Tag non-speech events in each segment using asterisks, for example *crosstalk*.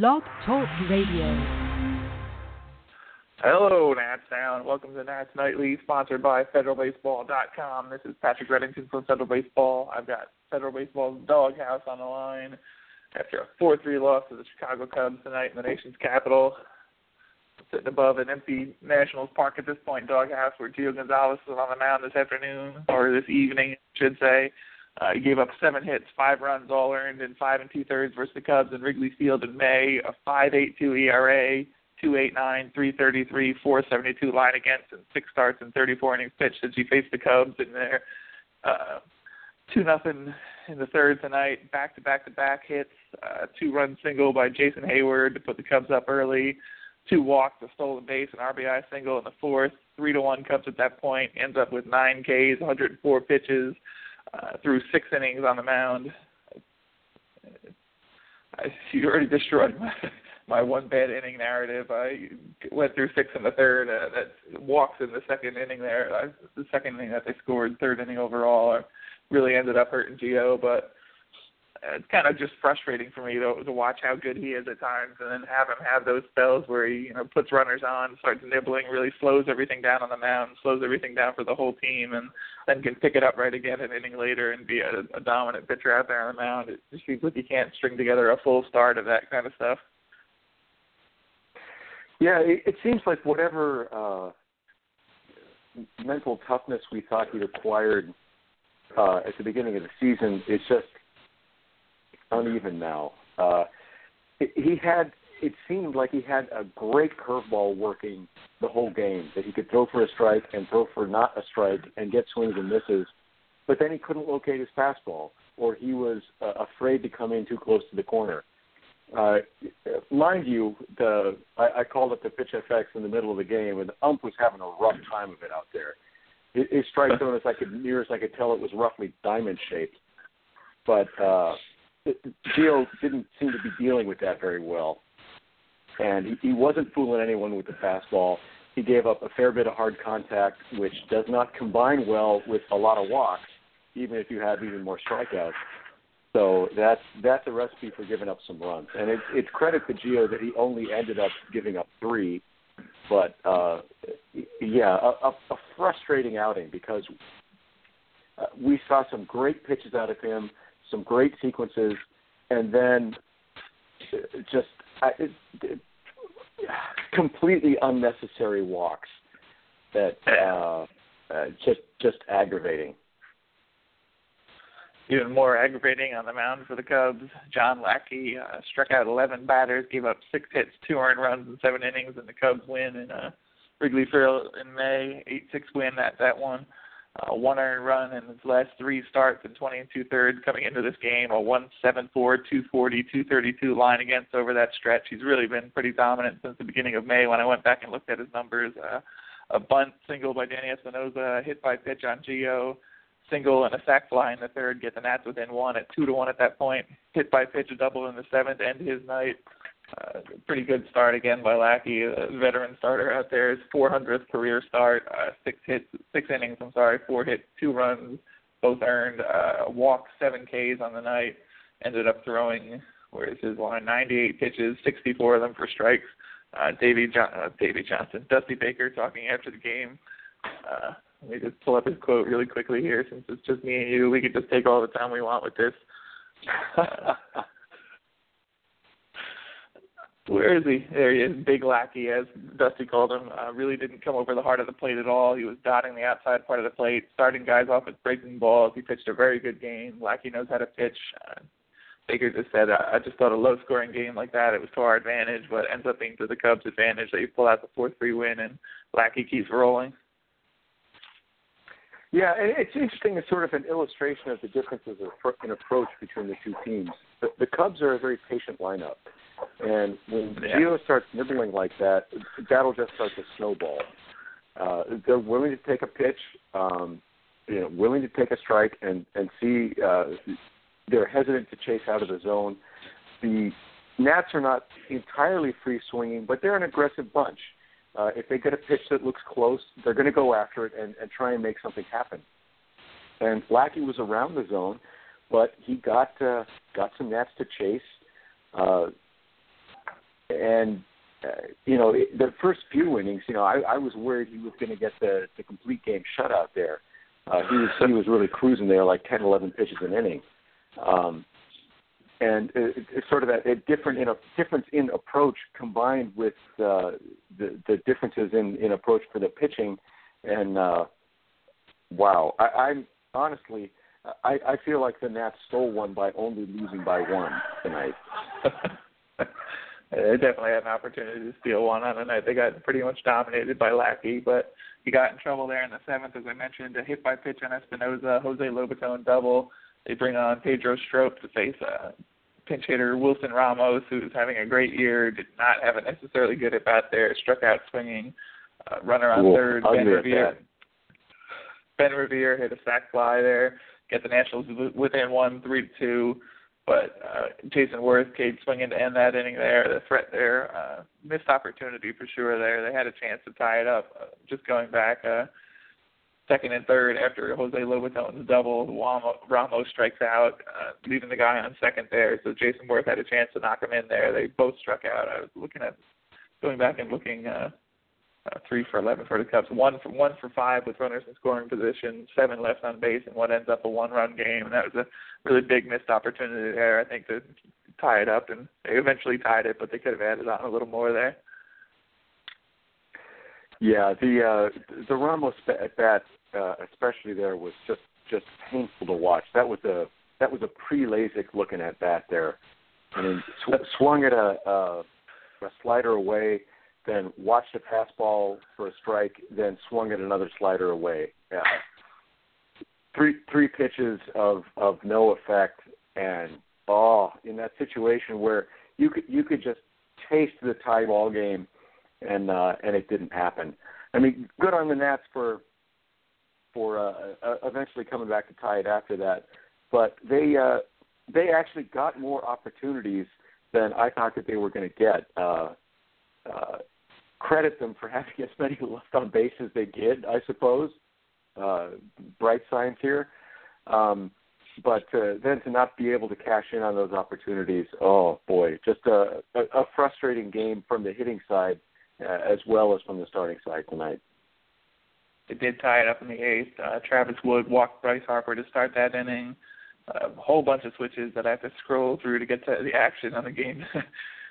Blog Talk Radio. Hello, Nats Sound. Welcome to Nats Nightly, sponsored by FederalBaseball.com. This is Patrick Reddington from Federal Baseball. I've got Federal Baseball's doghouse on the line after a 4-3 loss to the Chicago Cubs tonight in the nation's capital. Sitting above an empty Nationals Park at this point, doghouse, where Gio Gonzalez is on the mound this afternoon, or this evening, I should say. Uh, he gave up seven hits, five runs, all earned in five and two thirds versus the Cubs in Wrigley Field in May. A 5.82 ERA, 2.89, 3.33, 4.72 line against, and six starts and 34 innings pitched since he faced the Cubs in their uh, two nothing in the third tonight. Back to back to back hits, uh, two run single by Jason Heyward to put the Cubs up early. Two walks, a stolen base, an RBI single in the fourth. Three to one Cubs at that point. Ends up with nine Ks, 104 pitches uh, six innings on the mound. I, *laughs* you already destroyed my, my one bad inning narrative. I went through six in the third. Uh, that walks in the second inning there. I, the second inning that they scored, third inning overall, uh, really ended up hurting Gio. But it's kind of just frustrating for me to, to watch how good he is at times, and then have him have those spells where he you know puts runners on, starts nibbling, really slows everything down on the mound, slows everything down for the whole team, and then can pick it up right again an inning later and be a, a dominant pitcher out there on the mound. It just seems like he can't string together a full start of that kind of stuff. Yeah, it, it seems like whatever uh, mental toughness we thought he'd acquired uh, at the beginning of the season is just uneven now. Uh, he had it seemed like he had a great curveball working the whole game that he could throw for a strike and throw for not a strike and get swings and misses, but then he couldn't locate his fastball or he was uh, afraid to come in too close to the corner. Uh, mind you, the I, I called up the pitch FX in the middle of the game, and the ump was having a rough time of it out there. His strike zone, as I could near as I could tell, it was roughly diamond shaped. But uh, Gio didn't seem to be dealing with that very well, and he, he wasn't fooling anyone with the fastball. He gave up a fair bit of hard contact, which does not combine well with a lot of walks, even if you have even more strikeouts. So that's that's a recipe for giving up some runs, and it's it's credit to Gio that he only ended up giving up three, but uh, yeah, a, a, frustrating outing because uh, we saw some great pitches out of him some great sequences, and then just it, it, completely unnecessary walks that uh, uh, just just aggravating. Even more aggravating on the mound for the Cubs. John Lackey uh, struck out 11 batters, gave up six hits, two earned runs in seven innings, and the Cubs win in uh, Wrigley Field in May, 8-6 win that that one one earned run in his last three starts in 20 and two thirds coming into this game, a 174, 240, 232 line against over that stretch. He's really been pretty dominant since the beginning of May when I went back and looked at his numbers. Uh, a bunt single by Danny Espinosa, hit by pitch on Gio, single and a sac fly in the third, get the Nats within one at two to one at that point. Hit by pitch, a double in the seventh, end his night. Uh, pretty good start again by Lackey, a veteran starter out there. His 400th career start, uh, six hits, six innings. I'm sorry, four hits, two runs, both earned. Uh, walked seven Ks on the night. Ended up throwing, where is his line? 98 pitches, 64 of them for strikes. Uh, Davey, John, uh, Johnson, Dusty Baker talking after the game. Uh, let me just pull up his quote really quickly here, since it's just me and you. We could just take all the time we want with this. Uh, *laughs* where is he? There he is, Big Lackey, as Dusty called him. Uh, really didn't come over the heart of the plate at all. He was dotting the outside part of the plate, starting guys off with breaking balls. He pitched a very good game. Lackey knows how to pitch. Uh, Baker just said, I just thought a low-scoring game like that, it was to our advantage, but ends up being to the Cubs' advantage that you pull out the 4-3 win and Lackey keeps rolling. Yeah, and it's interesting. It's sort of an illustration of the differences in approach between the two teams. The, the Cubs are a very patient lineup, and when yeah. Gio starts nibbling like that, that'll just start to snowball. Uh, they're willing to take a pitch, um, you know, willing to take a strike, and and see. Uh, they're hesitant to chase out of the zone. The Nats are not entirely free swinging, but they're an aggressive bunch. Uh, if they get a pitch that looks close, they're going to go after it and, and try and make something happen. And Lackey was around the zone, but he got uh, got some nats to chase. Uh, and uh, you know the first few innings, you know, I, I was worried he was going to get the the complete game shutout there. Uh, he was he was really cruising there, like 10, 11 pitches an inning. Um, and it, it's sort of a, a different in a difference in approach combined with uh, the the differences in in approach for the pitching and uh wow i i'm honestly i i feel like the nats stole one by only losing by one tonight *laughs* they definitely had an opportunity to steal one on the night they got pretty much dominated by lackey but he got in trouble there in the seventh as i mentioned a hit by pitch on espinosa jose lobaton double they bring on pedro strop to face uh pinch hitter Wilson Ramos, who's having a great year, did not have a necessarily good at bat there, struck out swinging uh, runner on cool. third. Ben Revere. Ben Revere hit a sac fly there, get the Nationals within one, three to two. But uh, Jayson Werth came swinging to end that inning there. The threat there, uh, missed opportunity for sure there. They had a chance to tie it up. Uh, just going back, uh, second and third after Jose Lobaton's double. Ramos strikes out, uh, leaving the guy on second there. So Jayson Werth had a chance to knock him in there. They both struck out. I was looking at going back and looking uh, uh, three for eleven for the Cubs, one for one for five with runners in scoring position, seven left on base, and what ends up a one-run game. And that was a really big missed opportunity there. I think to tie it up, and they eventually tied it, but they could have added on a little more there. Yeah, the uh, the Ramos at bat, uh, especially there, was just just painful to watch. That was a that was a pre LASIK looking at bat there. I mean, sw- swung at a, a a slider away, then watched a fastball for a strike, then swung at another slider away. Yeah. Three three pitches of of no effect, and oh, in that situation where you could you could just taste the tie ball game, and uh, and it didn't happen. I mean, good on the Nats for for uh, uh, eventually coming back to tie it after that, but they uh, they actually got more opportunities than I thought that they were going to get. Uh, uh, credit them for having as many left on base as they did, I suppose. Uh, bright signs here. Um, but uh, then to not be able to cash in on those opportunities, oh boy, just a, a, a frustrating game from the hitting side uh, as well as from the starting side tonight. They did tie it up in the eighth. Uh, Travis Wood walked Bryce Harper to start that inning. A whole bunch of switches that I have to scroll through to get to the action on the game *laughs*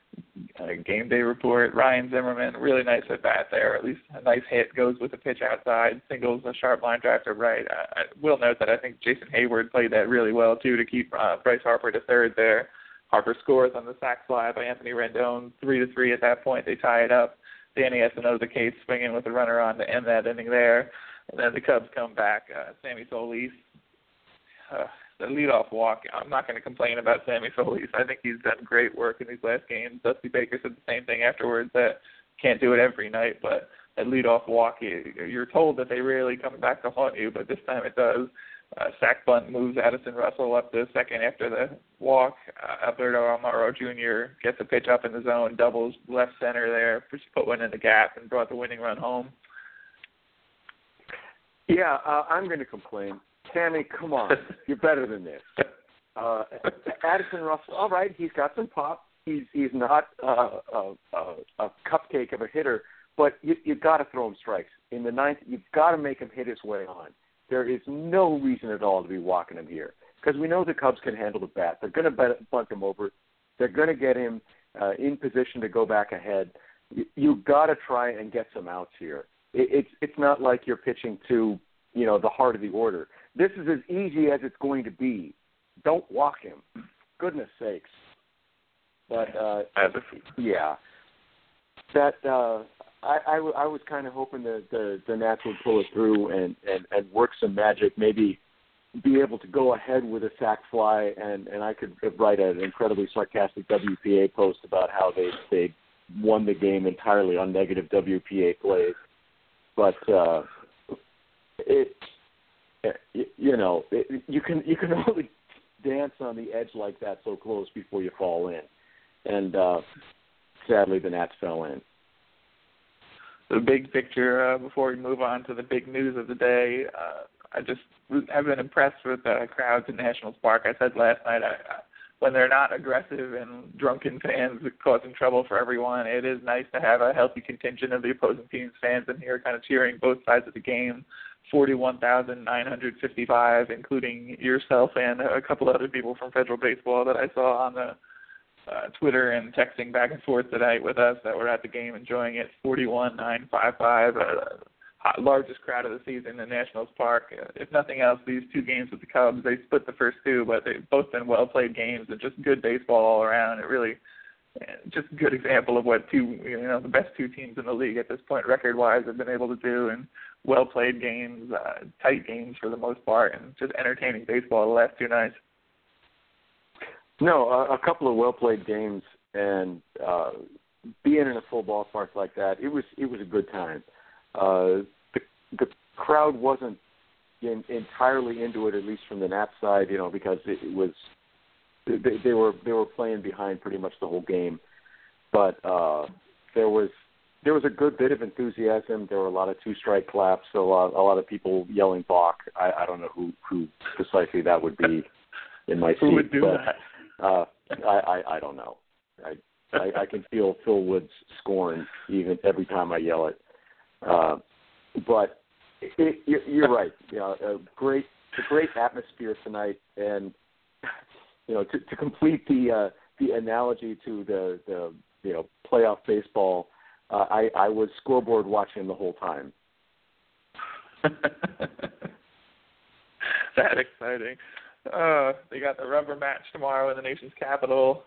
uh, game day report. Ryan Zimmerman, really nice at bat there. At least a nice hit goes with a pitch outside. Singles a sharp line drive to right. I, I will note that I think Jason Heyward played that really well too to keep uh, Bryce Harper to third there. Harper scores on the sac fly by Anthony Rendon, three to three at that point. They tie it up. Danny Espinosa Case swinging with a runner on to end that inning there. And then the Cubs come back. Uh, Sammy Solis, uh, the leadoff walk. I'm not going to complain about Sammy Solis. I think he's done great work in these last games. Dusty Baker said the same thing afterwards that can't do it every night, but that leadoff walk, you're told that they rarely come back to haunt you, but this time it does. Uh, sac bunt moves Addison Russell up to second after the walk. Uh, Alberto Almora Jr. gets a pitch up in the zone, doubles left center there, put one in the gap, and brought the winning run home. Yeah, uh, I'm going to complain. Sammy, come on, *laughs* you're better than this. Uh, Addison Russell, all right, he's got some pop. He's he's not uh, a, a, a cupcake of a hitter, but you you've got to throw him strikes in the ninth. You've got to make him hit his way on. There is no reason at all to be walking him here because we know the Cubs can handle the bat. They're going to bunt him over. They're going to get him uh, in position to go back ahead. You, you've got to try and get some outs here. It, it's it's not like you're pitching to you know the heart of the order. This is as easy as it's going to be. Don't walk him. Goodness sakes. But uh, yeah, that uh, I, I, I was kind of hoping that the the Nats would pull it through and, and and work some magic, maybe be able to go ahead with a sac fly, and and I could write an incredibly sarcastic WPA post about how they they won the game entirely on negative WPA plays, but uh, it you know you can you can *laughs* only dance on the edge like that so close before you fall in, and uh, sadly the Nats fell in the big picture uh, before we move on to the big news of the day. Uh, I just have been impressed with the crowds in Nationals Park. I said last night I, when they're not aggressive and drunken fans causing trouble for everyone, it is nice to have a healthy contingent of the opposing team's fans in here, kind of cheering both sides of the game. 41,955, including yourself and a couple other people from Federal Baseball that I saw on the uh, Twitter and texting back and forth tonight with us that were at the game enjoying it. 41,955. Uh, largest crowd of the season in Nationals Park. If nothing else, these two games with the Cubs, they split the first two, but they've both been well played games and just good baseball all around. It really just a good example of what two you know the best two teams in the league at this point record wise have been able to do and well played games, uh, tight games for the most part, and just entertaining baseball the last two nights. No, a, a couple of well played games and uh, being in a full ballpark like that, it was it was a good time. Uh, the the crowd wasn't in, entirely into it, at least from the Nats side, you know, because it, it was they, they were they were playing behind pretty much the whole game, but uh, there was there was a good bit of enthusiasm. There were a lot of two strike claps, so a lot, a lot of people yelling "balk." I, I don't know who who precisely that would be in my seat, *laughs* who would do but that? uh, I, I I don't know. I, I I can feel Phil Wood's scorn even every time I yell it. Uh, but it, it, you're right. Know, a great, a great atmosphere tonight, and you know, to, to complete the uh, the analogy to the the you know playoff baseball, uh, I I was scoreboard watching the whole time. *laughs* that exciting. Uh, they got the rubber match tomorrow in the nation's capital.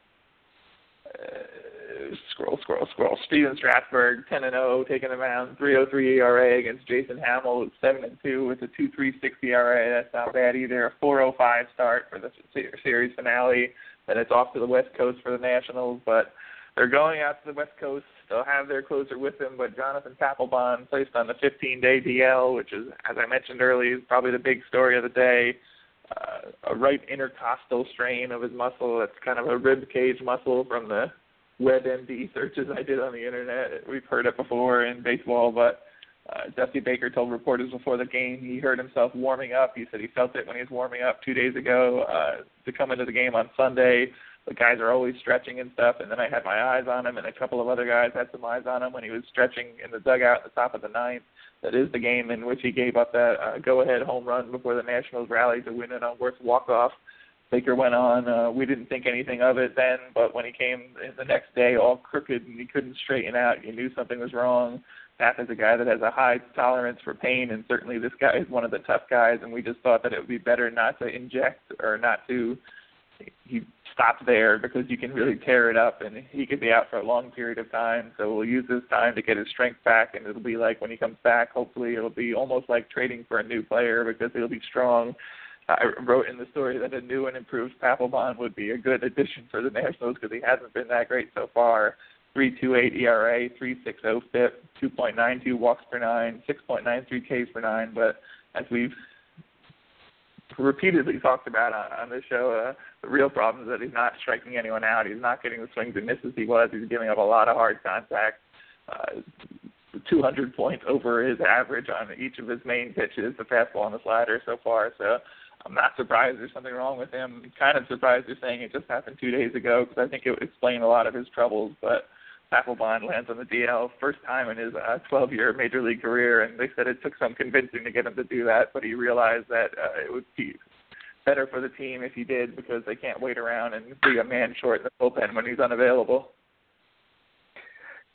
Uh, scroll, scroll, scroll. Stephen Strasburg, 10 and 0, taking the mound, 3.03 ERA against Jason Hammel, 7 and 2 with a 2.36 ERA. That's not bad either. A 4.05 start for the series finale. Then it's off to the West Coast for the Nationals, but they're going out to the West Coast. They'll have their closer with them, but Jonathan Papelbon placed on the 15-day DL, which is, as I mentioned earlier, probably the big story of the day uh, a right intercostal strain of his muscle. That's kind of a rib cage muscle from the WebMD searches I did on the internet. We've heard it before in baseball, but uh, Dusty Baker told reporters before the game he heard himself warming up. He said he felt it when he was warming up two days ago uh, to come into the game on Sunday. The guys are always stretching and stuff, and then I had my eyes on him, and a couple of other guys had some eyes on him when he was stretching in the dugout at the top of the ninth that is the game in which he gave up that uh, go-ahead home run before the Nationals rallied to win it on Werth's walk-off. Baker went on. Uh, we didn't think anything of it then, but when he came the next day all crooked and he couldn't straighten out, you knew something was wrong. Pat is a guy that has a high tolerance for pain, and certainly this guy is one of the tough guys. And we just thought that it would be better not to inject or not to. He stop there because you can really tear it up, and he could be out for a long period of time. So we'll use this time to get his strength back, and it'll be like when he comes back. Hopefully, it'll be almost like trading for a new player because he'll be strong. I wrote in the story that a new and improved Papelbon would be a good addition for the Nationals because he hasn't been that great so far. 3.28 ERA, 3.60 FIP, 2.92 walks per nine, 6.93 Ks per nine. But as we've repeatedly talked about on, on this show. Uh, the real problem is that he's not striking anyone out. He's not getting the swings and misses he was. He's giving up a lot of hard contact. Uh, 200 points over his average on each of his main pitches, the fastball and the slider so far. So I'm not surprised there's something wrong with him. I'm kind of surprised they're saying it just happened two days ago because I think it would explain a lot of his troubles. But Papelbon lands on the DL first time in his uh, 12-year major league career, and they said it took some convincing to get him to do that, but he realized that uh, it would be better for the team if he did because they can't wait around and be a man short in the bullpen when he's unavailable.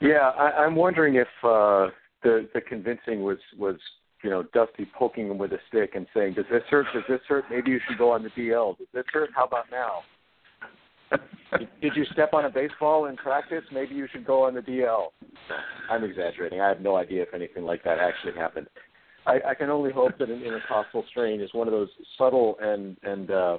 Yeah, I, I'm wondering if uh, the the convincing was was you know Dusty poking him with a stick and saying, "Does this hurt? Does this hurt? Maybe you should go on the DL. Does this hurt? How about now?" Did you step on a baseball in practice? Maybe you should go on the DL. I'm exaggerating. I have no idea if anything like that actually happened. I, I can only hope that an intercostal strain is one of those subtle and and uh,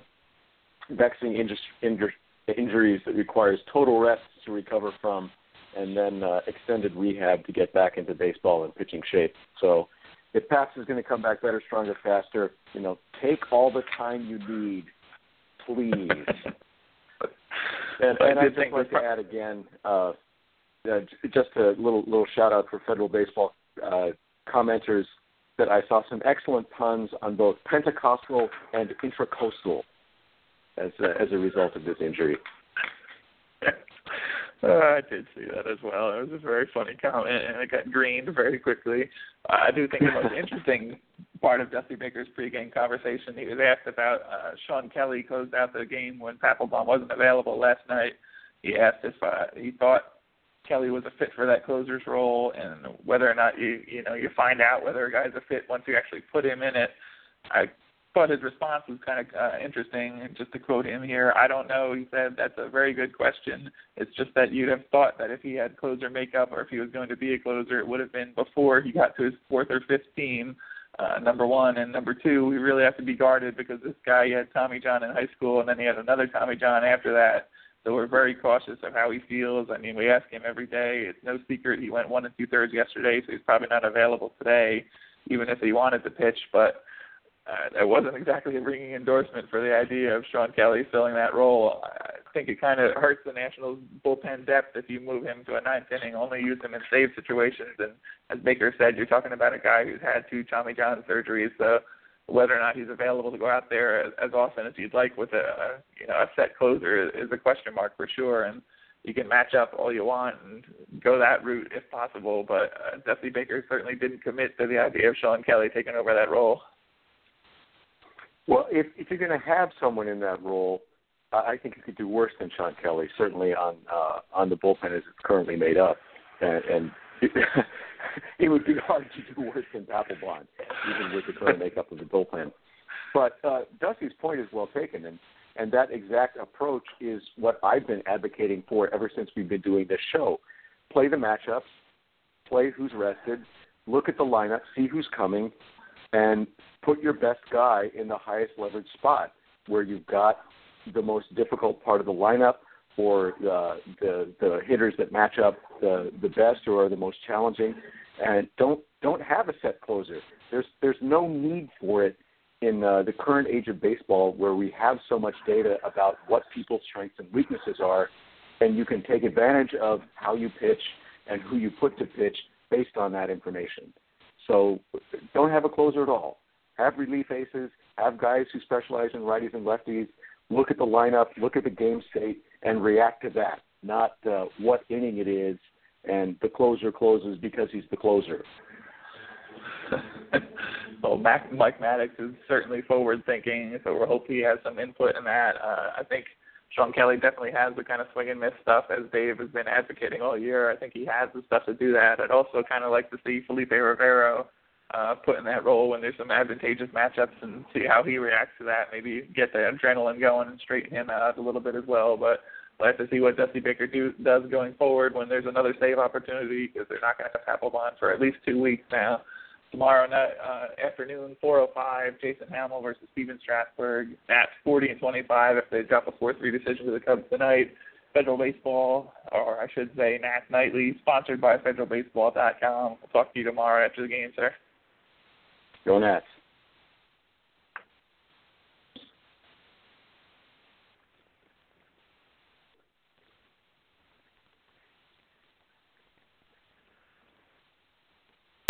vexing inju- inju- injuries that requires total rest to recover from, and then uh, extended rehab to get back into baseball and pitching shape. So, if Paps is going to come back better, stronger, faster, you know, take all the time you need, please. And, and I'd just like to add again, uh, uh, just a little little shout out for Federal Baseball uh, commenters that I saw some excellent puns on both Pentecostal and intracoastal. as a, as a result of this injury. *laughs* Uh, I did see that as well. It was a very funny comment, and it got greened very quickly. Uh, I do think the most *laughs* interesting part of Dusty Baker's pregame conversation, he was asked about uh, Sean Kelly closed out the game when Papelbon wasn't available last night. He asked if uh, he thought Kelly was a fit for that closer's role, and whether or not you you know you find out whether a guy's a fit once you actually put him in it. I thought his response was kind of uh, interesting. Just to quote him here, I don't know. He said that's a very good question. It's just that you'd have thought that if he had closer makeup or if he was going to be a closer, it would have been before he got to his fourth or fifth team. Uh, number one and number two, we really have to be guarded because this guy he had Tommy John in high school and then he had another Tommy John after that. So we're very cautious of how he feels. I mean, we ask him every day. It's no secret he went one and two thirds yesterday, so he's probably not available today, even if he wanted to pitch. But uh, that wasn't exactly a ringing endorsement for the idea of Sean Kelly filling that role. I think it kind of hurts the Nationals' bullpen depth if you move him to a ninth inning, only use him in save situations. And as Baker said, you're talking about a guy who's had two Tommy John surgeries, so whether or not he's available to go out there as, as often as you'd like with a, you know a set closer is a question mark for sure. And you can match up all you want and go that route if possible. But uh, Dusty Baker certainly didn't commit to the idea of Sean Kelly taking over that role. Well, if if you're going to have someone in that role, I think you could do worse than Sean Kelly. Certainly on uh, on the bullpen as it's currently made up, and, and it, *laughs* it would be hard to do worse than Papelbon, even with the current makeup of the bullpen. But uh, Dusty's point is well taken, and and that exact approach is what I've been advocating for ever since we've been doing this show. Play the matchups, play who's rested, look at the lineup, see who's coming, and put your best guy in the highest leverage spot where you've got the most difficult part of the lineup or uh, the the hitters that match up the the best or are the most challenging. And don't don't have a set closer. There's there's no need for it in uh, the current age of baseball where we have so much data about what people's strengths and weaknesses are. And you can take advantage of how you pitch and who you put to pitch based on that information so don't have a closer at all. Have relief aces. Have guys who specialize in righties and lefties. Look at the lineup. Look at the game state and react to that. Not uh, what inning it is and the closer closes because he's the closer. *laughs* well, Mac, Mike Maddux is certainly forward thinking, so we hope he has some input in that. Uh, I think Sean Kelly definitely has the kind of swing and miss stuff as Dave has been advocating all year. I think he has the stuff to do that. I'd also kind of like to see Felipe Rivero uh, put in that role when there's some advantageous matchups and see how he reacts to that. Maybe get the adrenaline going and straighten him out a little bit as well. But we'll have to see what Dusty Baker do, does going forward when there's another save opportunity because they're not going to have Papelbon for at least two weeks now tomorrow night uh, afternoon, 4:05. Jason Hammel versus Stephen Strasburg at 40 and 25. If they drop a 4-3 decision to the Cubs tonight, Federal Baseball, or I should say Nats Nightly, sponsored by FederalBaseball.com. We'll talk to you tomorrow after the game, sir. Go Nats.